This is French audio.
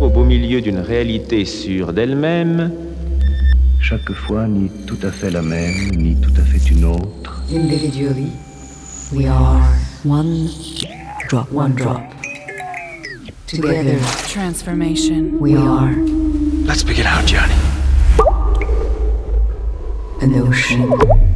au beau milieu d'une réalité sûre d'elle-même, chaque fois ni tout à fait la même, ni tout à fait une autre. Individually, we are One drop. one drop. Together, Transformation. we are Let's begin our journey. an ocean.